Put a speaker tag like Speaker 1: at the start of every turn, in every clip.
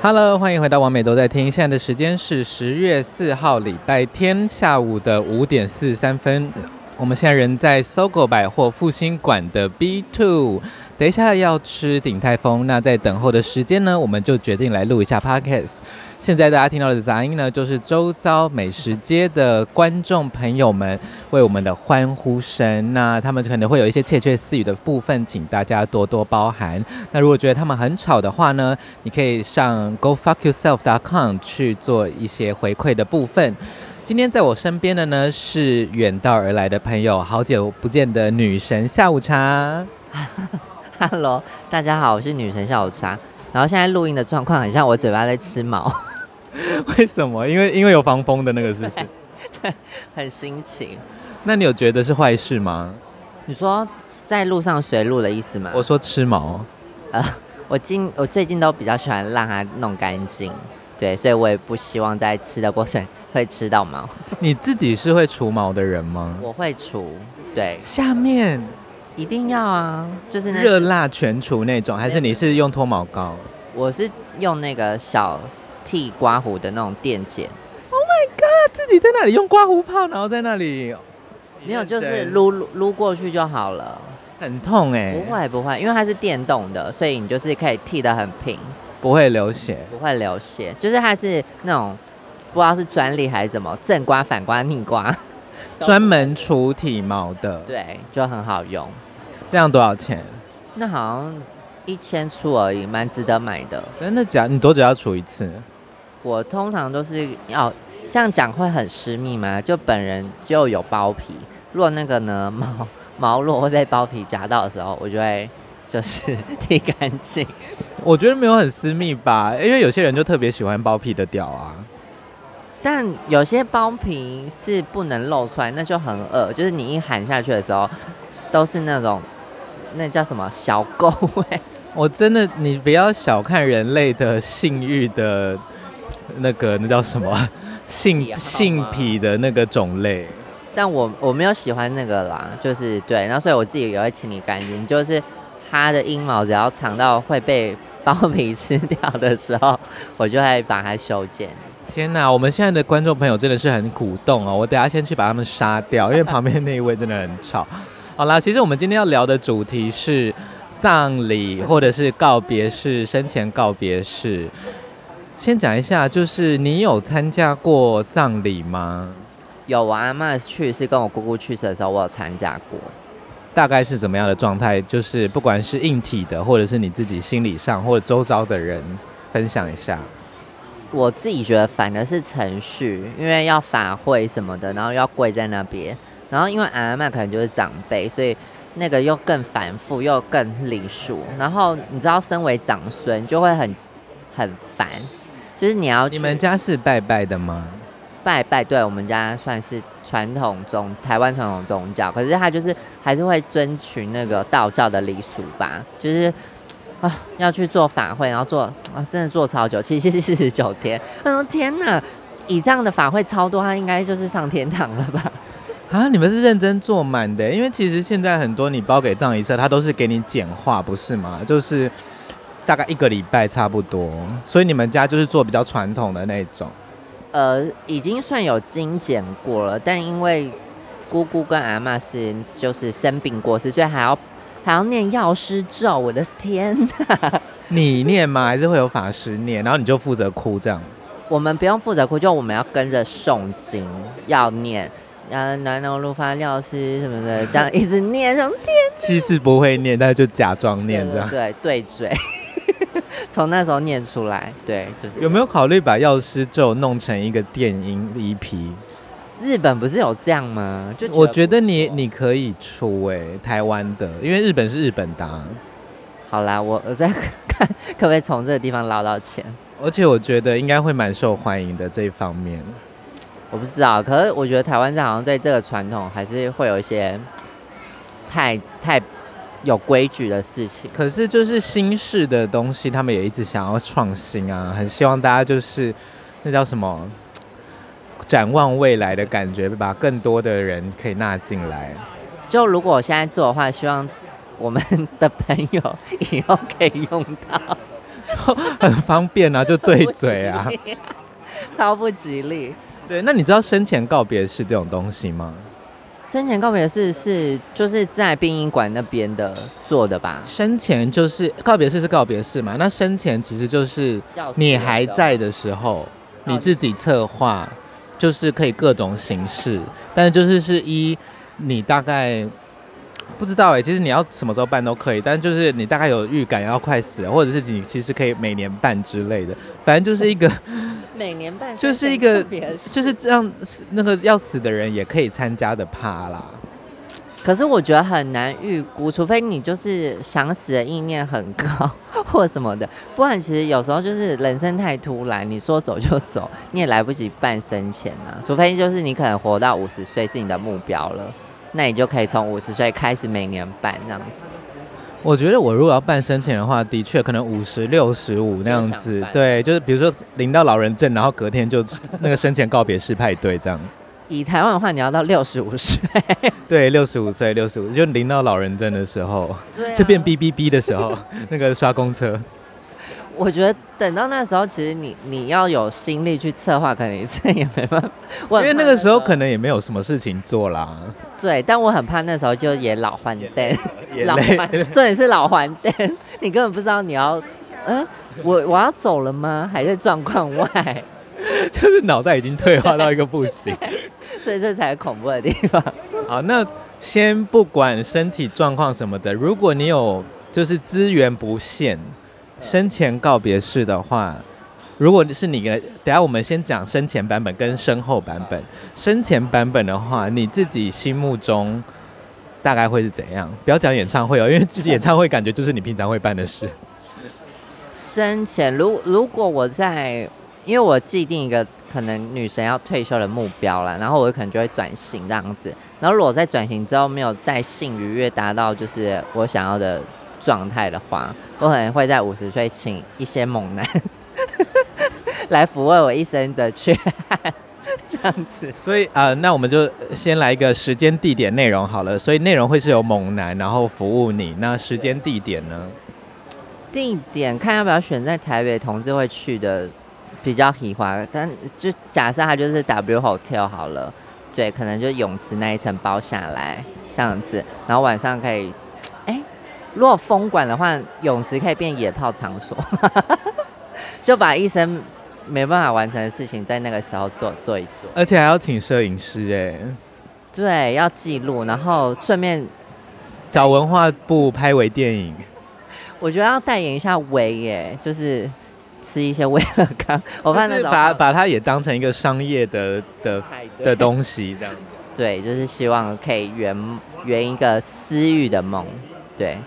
Speaker 1: Hello，欢迎回到完美都在听。现在的时间是十月四号礼拜天下午的五点四十三分。我们现在人在搜狗百货复兴馆的 B Two，等一下要吃鼎泰丰。那在等候的时间呢，我们就决定来录一下 Podcast。现在大家听到的杂音呢，就是周遭美食街的观众朋友们为我们的欢呼声。那他们可能会有一些窃窃私语的部分，请大家多多包涵。那如果觉得他们很吵的话呢，你可以上 gofuckyourself.com 去做一些回馈的部分。今天在我身边的呢是远道而来的朋友，好久不见的女神下午茶。
Speaker 2: Hello，大家好，我是女神下午茶。然后现在录音的状况很像我嘴巴在吃毛，
Speaker 1: 为什么？因为因为有防风的那个是不是？
Speaker 2: 对，很心情。
Speaker 1: 那你有觉得是坏事吗？
Speaker 2: 你说在路上随路的意思吗？
Speaker 1: 我说吃毛。
Speaker 2: 呃，我近我最近都比较喜欢让它弄干净，对，所以我也不希望在吃的过程会吃到毛。
Speaker 1: 你自己是会除毛的人吗？
Speaker 2: 我会除，对，
Speaker 1: 下面。
Speaker 2: 一定要啊，就是那
Speaker 1: 热辣全除那种，还是你是用脱毛膏？
Speaker 2: 我是用那个小剃刮胡的那种电剪。
Speaker 1: Oh my god！自己在那里用刮胡泡，然后在那里
Speaker 2: 没有，就是撸撸撸过去就好了。
Speaker 1: 很痛哎、欸？
Speaker 2: 不会不会，因为它是电动的，所以你就是可以剃得很平，
Speaker 1: 不会流血，
Speaker 2: 不会流血。就是它是那种不知道是专利还是怎么，正刮、反刮、逆刮，
Speaker 1: 专门除体毛的，
Speaker 2: 对，就很好用。
Speaker 1: 这样多少钱？
Speaker 2: 那好像一千出而已，蛮值得买的。
Speaker 1: 真的假的？你多久要除一次？
Speaker 2: 我通常都是要这样讲会很私密吗？就本人就有包皮，如果那个呢毛毛若会被包皮夹到的时候，我就会就是 剃干净。
Speaker 1: 我觉得没有很私密吧，因为有些人就特别喜欢包皮的屌啊。
Speaker 2: 但有些包皮是不能露出来，那就很恶，就是你一含下去的时候都是那种。那叫什么小沟味？
Speaker 1: 我真的，你不要小看人类的性欲的，那个那叫什么 性性癖的那个种类。
Speaker 2: 但我我没有喜欢那个啦，就是对，然后所以我自己也会清理干净。就是它的阴毛只要长到会被包皮吃掉的时候，我就会把它修剪。
Speaker 1: 天哪，我们现在的观众朋友真的是很鼓动哦！我等下先去把他们杀掉，因为旁边那一位真的很吵。好啦，其实我们今天要聊的主题是葬礼，或者是告别式、生前告别式。先讲一下，就是你有参加过葬礼吗？
Speaker 2: 有，啊阿嬷去世跟我姑姑去世的时候，我有参加过。
Speaker 1: 大概是怎么样的状态？就是不管是硬体的，或者是你自己心理上，或者周遭的人，分享一下。
Speaker 2: 我自己觉得反而是程序，因为要法会什么的，然后要跪在那边。然后因为阿嬷可能就是长辈，所以那个又更繁复又更礼数。然后你知道，身为长孙就会很很烦，就是你要。
Speaker 1: 你们家是拜拜的吗？
Speaker 2: 拜拜，对，我们家算是传统宗台湾传统宗教，可是他就是还是会遵循那个道教的礼俗吧，就是啊要去做法会，然后做啊真的做超久，七七四十九天。我说天哪，以这样的法会超多，他应该就是上天堂了吧？
Speaker 1: 啊，你们是认真做满的，因为其实现在很多你包给葬仪社，他都是给你简化，不是吗？就是大概一个礼拜差不多，所以你们家就是做比较传统的那种。
Speaker 2: 呃，已经算有精简过了，但因为姑姑跟阿妈是就是生病过世，所以还要还要念药师咒，我的天哪！
Speaker 1: 你念吗？还是会有法师念？然后你就负责哭这样？
Speaker 2: 我们不用负责哭，就我们要跟着诵经，要念。啊，南无如法药师什么的，这样一直念，上天。
Speaker 1: 其实不会念，但是就假装念这样。
Speaker 2: 对对，对嘴，从那时候念出来。对，就是。
Speaker 1: 有没有考虑把药师咒弄成一个电音 EP？
Speaker 2: 日本不是有这样吗？就
Speaker 1: 我觉得你你可以出哎、欸，台湾的，因为日本是日本的、啊。
Speaker 2: 好啦，我我在 看可不可以从这个地方捞到钱。
Speaker 1: 而且我觉得应该会蛮受欢迎的这一方面。
Speaker 2: 我不知道，可是我觉得台湾这好像在这个传统还是会有一些太太有规矩的事情。
Speaker 1: 可是就是新式的东西，他们也一直想要创新啊，很希望大家就是那叫什么展望未来的感觉，把更多的人可以纳进来。
Speaker 2: 就如果我现在做的话，希望我们的朋友以后可以用到。
Speaker 1: 很方便啊，就对嘴啊，
Speaker 2: 超不吉利。
Speaker 1: 对，那你知道生前告别式这种东西吗？
Speaker 2: 生前告别式是就是在殡仪馆那边的做的吧？
Speaker 1: 生前就是告别式是告别式嘛？那生前其实就是你还在的时候，你自己策划，就是可以各种形式，但是就是是一你大概。不知道哎、欸，其实你要什么时候办都可以，但就是你大概有预感要快死了，或者是你其实可以每年办之类的，反正就是一个
Speaker 2: 每年办，
Speaker 1: 就是一个就是这样，那个要死的人也可以参加的趴啦。
Speaker 2: 可是我觉得很难预估，除非你就是想死的意念很高或什么的，不然其实有时候就是人生太突然，你说走就走，你也来不及办生前啊。除非就是你可能活到五十岁是你的目标了。那你就可以从五十岁开始每年办这样子。
Speaker 1: 我觉得我如果要办生前的话，的确可能五十六十五那样子，对，就是比如说领到老人证，然后隔天就那个生前告别式派对这样。
Speaker 2: 以台湾的话，你要到六十五岁。
Speaker 1: 对，六十五岁，六十五就领到老人证的时候，就变哔哔哔的时候，那个刷公车。
Speaker 2: 我觉得等到那时候，其实你你要有心力去策划，可能这也没办法。
Speaker 1: 因为那个时候可能也没有什么事情做啦。
Speaker 2: 对，但我很怕那时候就也老还灯，老还，重点是老还灯，你根本不知道你要，嗯，我我要走了吗？还在状况外，
Speaker 1: 就是脑袋已经退化到一个不行，
Speaker 2: 所以这才是恐怖的地方。
Speaker 1: 好，那先不管身体状况什么的，如果你有就是资源不限。生前告别式的话，如果是你的，等下我们先讲生前版本跟身后版本。生前版本的话，你自己心目中大概会是怎样？不要讲演唱会哦，因为演唱会感觉就是你平常会办的事。
Speaker 2: 生前，如如果我在，因为我既定一个可能女神要退休的目标了，然后我可能就会转型这样子。然后如果在转型之后没有在性愉悦达到就是我想要的状态的话，我可能会在五十岁请一些猛男 来抚慰我一生的缺憾，这样子。
Speaker 1: 所以呃，那我们就先来一个时间、地点、内容好了。所以内容会是有猛男，然后服务你。那时间、地点呢？
Speaker 2: 地点看要不要选在台北同志会去的比较喜欢，但就假设它就是 W Hotel 好了，对，可能就泳池那一层包下来这样子，然后晚上可以。如果封馆的话，泳池可以变野炮场所，就把一生没办法完成的事情在那个时候做做一做，
Speaker 1: 而且还要请摄影师哎，
Speaker 2: 对，要记录，然后顺便
Speaker 1: 找文化部拍微电影。
Speaker 2: 我觉得要代言一下微耶，就是吃一些威乐康，我看
Speaker 1: 是把把它也当成一个商业的的的东西这样。
Speaker 2: 对，就是希望可以圆圆一个私欲的梦，对。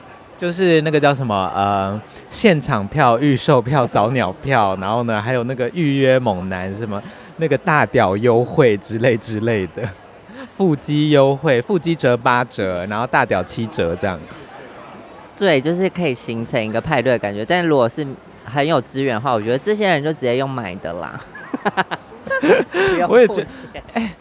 Speaker 1: 就是那个叫什么呃，现场票、预售票、早鸟票，然后呢，还有那个预约猛男什么那个大屌优惠之类之类的，腹肌优惠，腹肌折八折，然后大屌七折这样。
Speaker 2: 对，就是可以形成一个派对的感觉。但如果是很有资源的话，我觉得这些人就直接用买的啦。
Speaker 1: 我也觉得，哎，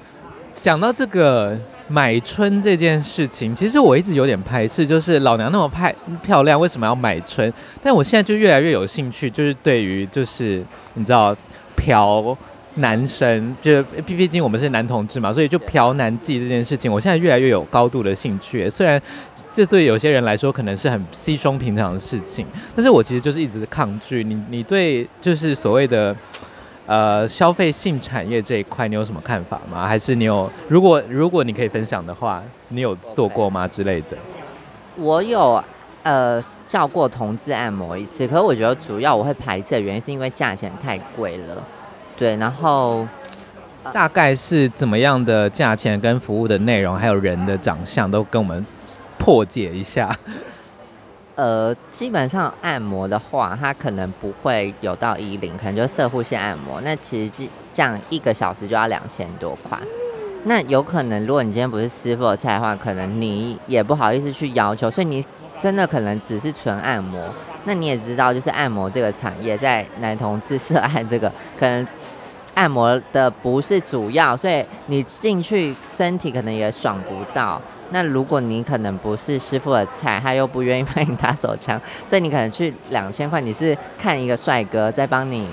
Speaker 1: 想到这个。买春这件事情，其实我一直有点排斥，就是老娘那么派漂亮，为什么要买春？但我现在就越来越有兴趣，就是对于就是你知道嫖男生，就是毕竟我们是男同志嘛，所以就嫖男妓这件事情，我现在越来越有高度的兴趣。虽然这对有些人来说可能是很稀松平常的事情，但是我其实就是一直抗拒。你你对就是所谓的。呃，消费性产业这一块，你有什么看法吗？还是你有？如果如果你可以分享的话，你有做过吗之类的？
Speaker 2: 我有，呃，叫过同志按摩一次，可是我觉得主要我会排斥的原因是因为价钱太贵了。对，然后
Speaker 1: 大概是怎么样的价钱跟服务的内容，还有人的长相，都跟我们破解一下。
Speaker 2: 呃，基本上按摩的话，它可能不会有到一零，可能就射护线按摩。那其实这样一个小时就要两千多块。那有可能，如果你今天不是师傅的菜的话，可能你也不好意思去要求，所以你真的可能只是纯按摩。那你也知道，就是按摩这个产业，在男同志涉案这个，可能按摩的不是主要，所以你进去身体可能也爽不到。那如果你可能不是师傅的菜，他又不愿意 帮你打手枪，所以你可能去两千块，你是看一个帅哥在帮你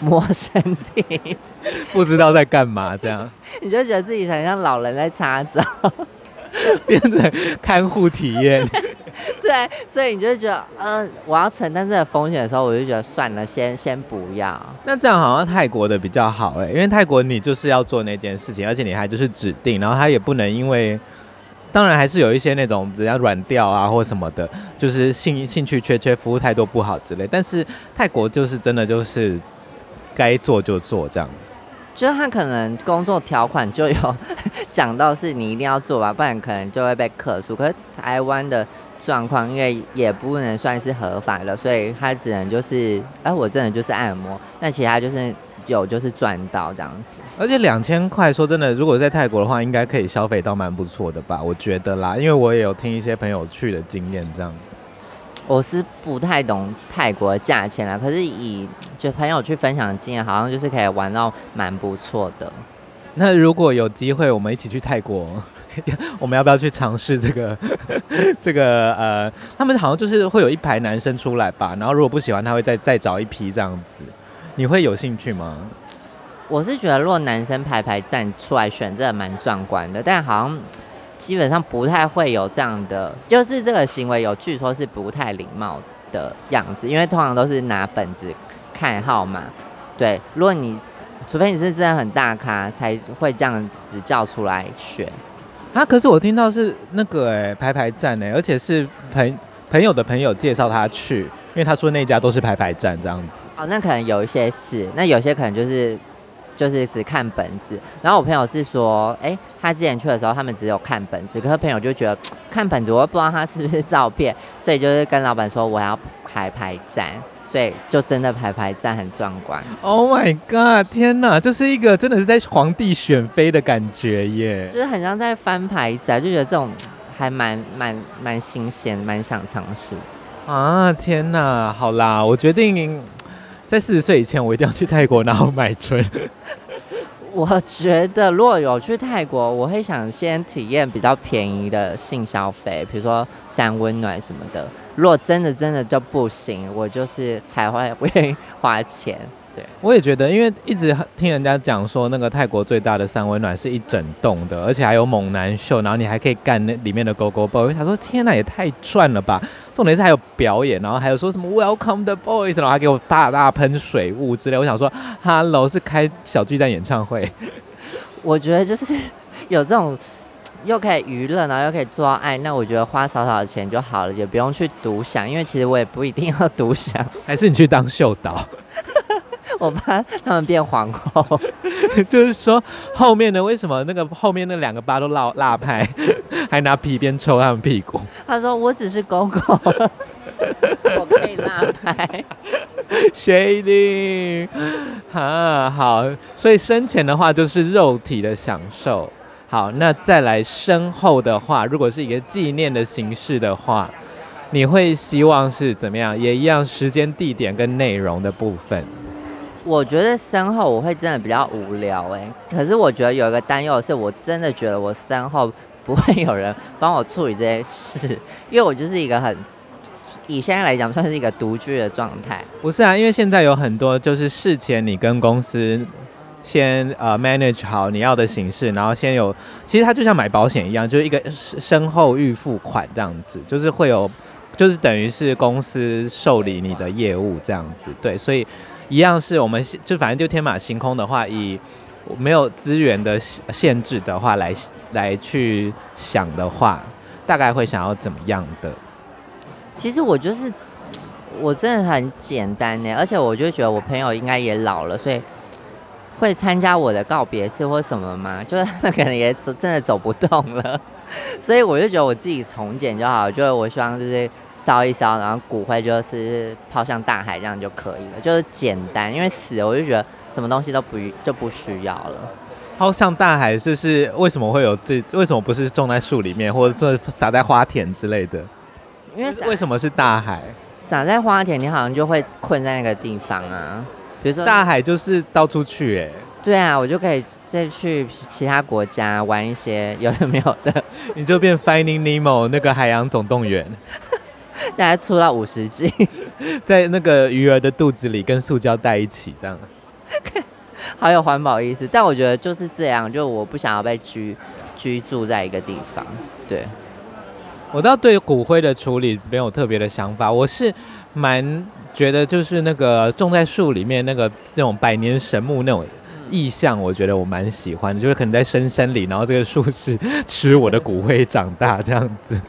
Speaker 2: 摸身体，
Speaker 1: 不知道在干嘛，这样
Speaker 2: 你就觉得自己很像老人在擦澡，
Speaker 1: 变成看护体验。
Speaker 2: 对，所以你就觉得，呃，我要承担这个风险的时候，我就觉得算了，先先不要。
Speaker 1: 那这样好像泰国的比较好哎，因为泰国你就是要做那件事情，而且你还就是指定，然后他也不能因为，当然还是有一些那种比较软调啊或什么的，就是兴兴趣缺缺，服务态度不好之类。但是泰国就是真的就是该做就做这样。
Speaker 2: 就是他可能工作条款就有讲到是你一定要做吧，不然可能就会被客诉。可是台湾的。状况，因为也不能算是合法了，所以他只能就是，哎、啊，我真的就是按摩，那其他就是有就是赚到这样子。
Speaker 1: 而且两千块，说真的，如果在泰国的话，应该可以消费到蛮不错的吧？我觉得啦，因为我也有听一些朋友去的经验，这样。
Speaker 2: 我是不太懂泰国的价钱啦，可是以就朋友去分享的经验，好像就是可以玩到蛮不错的。
Speaker 1: 那如果有机会，我们一起去泰国。我们要不要去尝试这个？这个呃，他们好像就是会有一排男生出来吧，然后如果不喜欢，他会再再找一批这样子。你会有兴趣吗？
Speaker 2: 我是觉得，如果男生排排站出来选，真的蛮壮观的。但好像基本上不太会有这样的，就是这个行为有据说是不太礼貌的样子，因为通常都是拿本子看号码。对，如果你除非你是真的很大咖，才会这样子叫出来选。
Speaker 1: 啊！可是我听到是那个哎、排排站哎、而且是朋朋友的朋友介绍他去，因为他说那家都是排排站这样子。
Speaker 2: 哦，那可能有一些是，那有些可能就是就是只看本子。然后我朋友是说，哎、欸，他之前去的时候，他们只有看本子，可是朋友就觉得看本子，我又不知道他是不是照片，所以就是跟老板说我要排排站。对，就真的排排站很壮观。
Speaker 1: Oh my god！天哪，就是一个真的是在皇帝选妃的感觉耶，
Speaker 2: 就是很像在翻牌子啊，就觉得这种还蛮蛮蛮新鲜，蛮想尝试。
Speaker 1: 啊，天哪！好啦，我决定在四十岁以前，我一定要去泰国，然后买春。
Speaker 2: 我觉得如果有去泰国，我会想先体验比较便宜的性消费，比如说三温暖什么的。如果真的真的就不行，我就是才会不 愿意花钱。对，
Speaker 1: 我也觉得，因为一直听人家讲说，那个泰国最大的三温暖是一整栋的，而且还有猛男秀，然后你还可以干那里面的 Go Go Boy。他说：“天哪，也太赚了吧！”重点是还有表演，然后还有说什么 Welcome the Boys，然后还给我大大喷水雾之类。我想说，Hello，是开小巨蛋演唱会？
Speaker 2: 我觉得就是有这种。又可以娱乐，然后又可以做到爱，那我觉得花少少的钱就好了，也不用去独享，因为其实我也不一定要独享。
Speaker 1: 还是你去当秀导，
Speaker 2: 我怕他们变皇后。
Speaker 1: 就是说后面的，为什么那个后面那两个八都落落拍，还拿皮鞭抽他们屁股？
Speaker 2: 他说我只是公公，我可以拉拍。
Speaker 1: Shady，啊好，所以生前的话就是肉体的享受。好，那再来身后的话，如果是一个纪念的形式的话，你会希望是怎么样？也一样，时间、地点跟内容的部分。
Speaker 2: 我觉得身后我会真的比较无聊哎、可是我觉得有一个担忧的是，我真的觉得我身后不会有人帮我处理这些事，因为我就是一个很以现在来讲算是一个独居的状态。
Speaker 1: 不是啊，因为现在有很多就是事前你跟公司。先呃 manage 好你要的形式，然后先有，其实它就像买保险一样，就是一个身后预付款这样子，就是会有，就是等于是公司受理你的业务这样子，对，所以一样是我们就反正就天马行空的话，以没有资源的限制的话来来去想的话，大概会想要怎么样的？
Speaker 2: 其实我就是我真的很简单呢，而且我就觉得我朋友应该也老了，所以。会参加我的告别式或什么吗？就是他可能也，真的走不动了，所以我就觉得我自己从简就好。就是我希望就是烧一烧，然后骨灰就是抛向大海，这样就可以了，就是简单。因为死了，我就觉得什么东西都不就不需要了。
Speaker 1: 抛向大海是是为什么会有这？为什么不是种在树里面，或者这撒在花田之类的？因为为什么是大海？
Speaker 2: 撒在花田，你好像就会困在那个地方啊。比如说，
Speaker 1: 大海就是到处去哎、欸，
Speaker 2: 对啊，我就可以再去其他国家玩一些有的没有的，
Speaker 1: 你就变 Finding Nemo 那个海洋总动员，
Speaker 2: 大概出到五十斤，
Speaker 1: 在那个鱼儿的肚子里跟塑胶袋一起这样，
Speaker 2: 好有环保意识。但我觉得就是这样，就我不想要被居居住在一个地方，对。
Speaker 1: 我倒对骨灰的处理没有特别的想法，我是蛮觉得就是那个种在树里面那个那种百年神木那种意象，我觉得我蛮喜欢的，就是可能在深山里，然后这个树是吃我的骨灰长大这样子。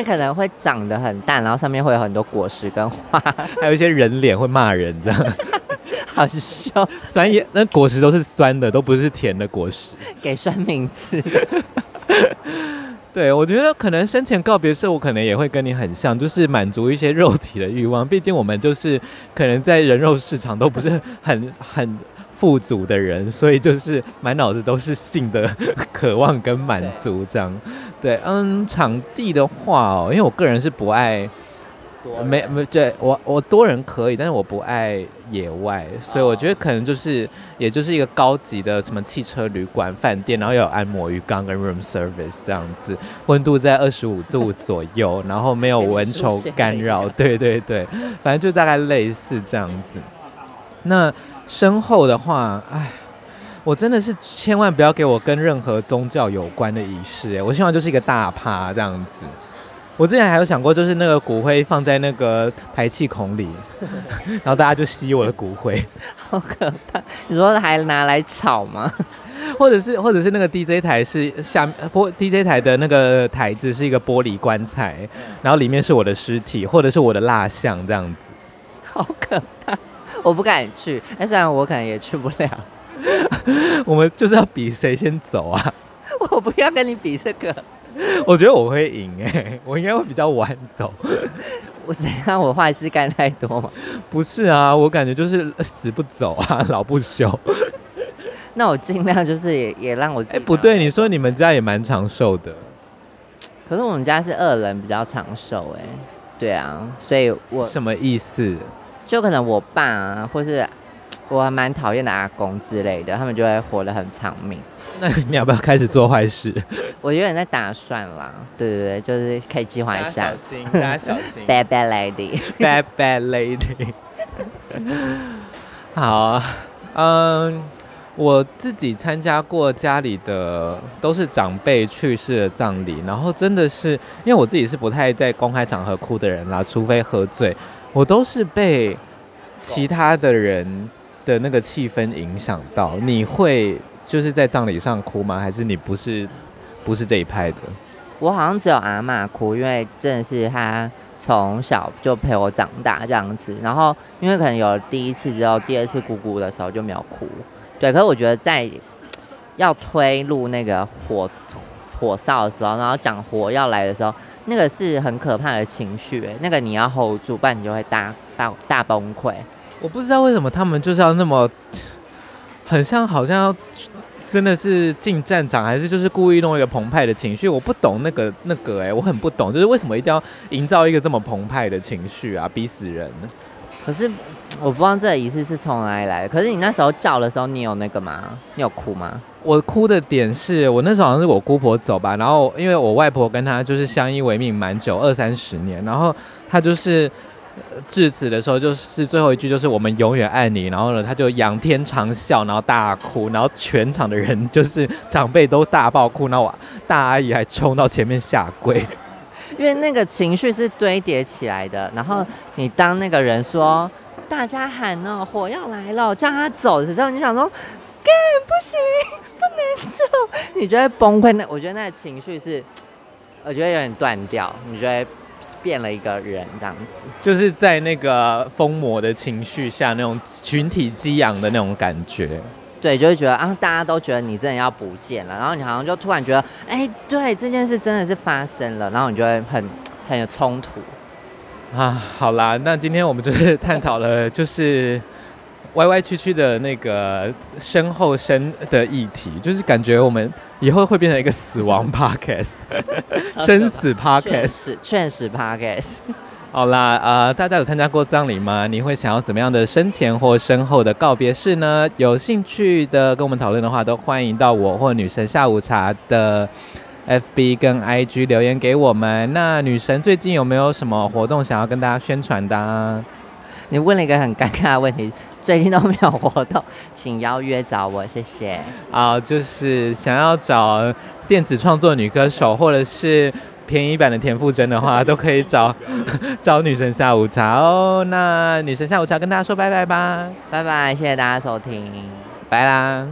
Speaker 2: 那可能会长得很淡，然后上面会有很多果实跟花，
Speaker 1: 还有一些人脸会骂人这样，
Speaker 2: 好笑。
Speaker 1: 酸叶那果实都是酸的，都不是甜的果实。
Speaker 2: 给酸名字。
Speaker 1: 对，我觉得可能生前告别式，我可能也会跟你很像，就是满足一些肉体的欲望。毕竟我们就是可能在人肉市场都不是很很富足的人，所以就是满脑子都是性的渴望跟满足这样。对，嗯，场地的话哦，因为我个人是不爱。没没对我我多人可以，但是我不爱野外，所以我觉得可能就是也就是一个高级的什么汽车旅馆饭店，然后有按摩浴缸跟 room service 这样子，温度在二十五度左右，然后没有蚊虫干扰，对对对，反正就大概类似这样子。那身后的话，哎，我真的是千万不要给我跟任何宗教有关的仪式，哎，我希望就是一个大趴这样子。我之前还有想过，就是那个骨灰放在那个排气孔里，然后大家就吸我的骨灰，
Speaker 2: 好可怕！你说还拿来炒吗？
Speaker 1: 或者是，或者是那个 DJ 台是下玻 DJ 台的那个台子是一个玻璃棺材，然后里面是我的尸体，或者是我的蜡像这样子，
Speaker 2: 好可怕！我不敢去，哎，虽然我可能也去不了。
Speaker 1: 我们就是要比谁先走啊！
Speaker 2: 我不要跟你比这个。
Speaker 1: 我觉得我会赢哎，我应该会比较晚走。
Speaker 2: 我怎样？我坏事干太多吗？
Speaker 1: 不是啊，我感觉就是死不走啊，老不休。
Speaker 2: 那我尽量就是也也让我自己。哎，
Speaker 1: 不对，你说你们家也蛮长寿的。
Speaker 2: 可是我们家是二人比较长寿哎。对啊，所以我
Speaker 1: 什么意思？
Speaker 2: 就可能我爸啊，或是 我还蛮讨厌的阿公之类的，他们就会活得很长命。
Speaker 1: 那你要不要开始做坏事？
Speaker 2: 我有点在打算啦，对对对，就是可以计划一下。
Speaker 1: 小心，大家小心。
Speaker 2: Bad bad lady，bad
Speaker 1: bad lady。好，嗯，我自己参加过家里的都是长辈去世的葬礼，然后真的是因为我自己是不太在公开场合哭的人啦，除非喝醉，我都是被其他的人的那个气氛影响到。你会？就是在葬礼上哭吗？还是你不是不是这一派的？
Speaker 2: 我好像只有阿嬷哭，因为真的是她从小就陪我长大这样子。然后因为可能有第一次之后，第二次姑姑的时候就没有哭。对，可是我觉得在要推入那个火火烧的时候，然后讲火要来的时候，那个是很可怕的情绪，那个你要 hold 住，不然你就会大大大崩溃。
Speaker 1: 我不知道为什么他们就是要那么很像，好像要。真的是进战场，还是就是故意弄一个澎湃的情绪？我不懂那个那个哎、欸，我很不懂，就是为什么一定要营造一个这么澎湃的情绪啊，逼死人！
Speaker 2: 可是我不知道这个仪式是从哪里来的。可是你那时候叫的时候，你有那个吗？你有哭吗？
Speaker 1: 我哭的点是我那时候好像是我姑婆走吧，然后因为我外婆跟她就是相依为命蛮久，二三十年，然后她就是。致辞的时候，就是最后一句，就是我们永远爱你。然后呢，她就仰天长啸，然后大哭，然后全场的人就是长辈都大爆哭，然后我大阿姨还冲到前面下跪，
Speaker 2: 因为那个情绪是堆叠起来的。然后你当那个人说大家喊哦，火要来了，叫他走的时候，你想说，干不行，你觉得崩溃。那我觉得那个情绪是，我觉得有点断掉，你觉得？变了一个人这样子，
Speaker 1: 就是在那个疯魔的情绪下，那种群体激昂的那种感觉。
Speaker 2: 对，就会觉得啊，大家都觉得你真的要不见了，然后你好像就突然觉得，哎，对，这件事真的是发生了，然后你就会很 很有冲突。
Speaker 1: 啊，好啦，那今天我们就是探讨了，就是。歪歪曲曲的那个身后身的议题，就是感觉我们以后会变成一个死亡 podcast，生死 podcast，
Speaker 2: 劝死 podcast。
Speaker 1: 好啦，呃，大家有参加过葬礼吗？你会想要怎么样的生前或身后的告别式呢？有兴趣的跟我们讨论的话，都欢迎到我或女神下午茶的 FB 跟 IG 留言给我们。那女神最近有没有什么活动想要跟大家宣传的啊？
Speaker 2: 你问了一个很尴尬的问题，最近都没有活动，请邀约找我，谢谢。
Speaker 1: 啊，就是想要找电子创作女歌手，或者是。便宜版的田馥甄的话，都可以找 找女神下午茶哦。那女神下午茶跟大家说拜拜吧，
Speaker 2: 拜拜，谢谢大家收听，
Speaker 1: 拜啦。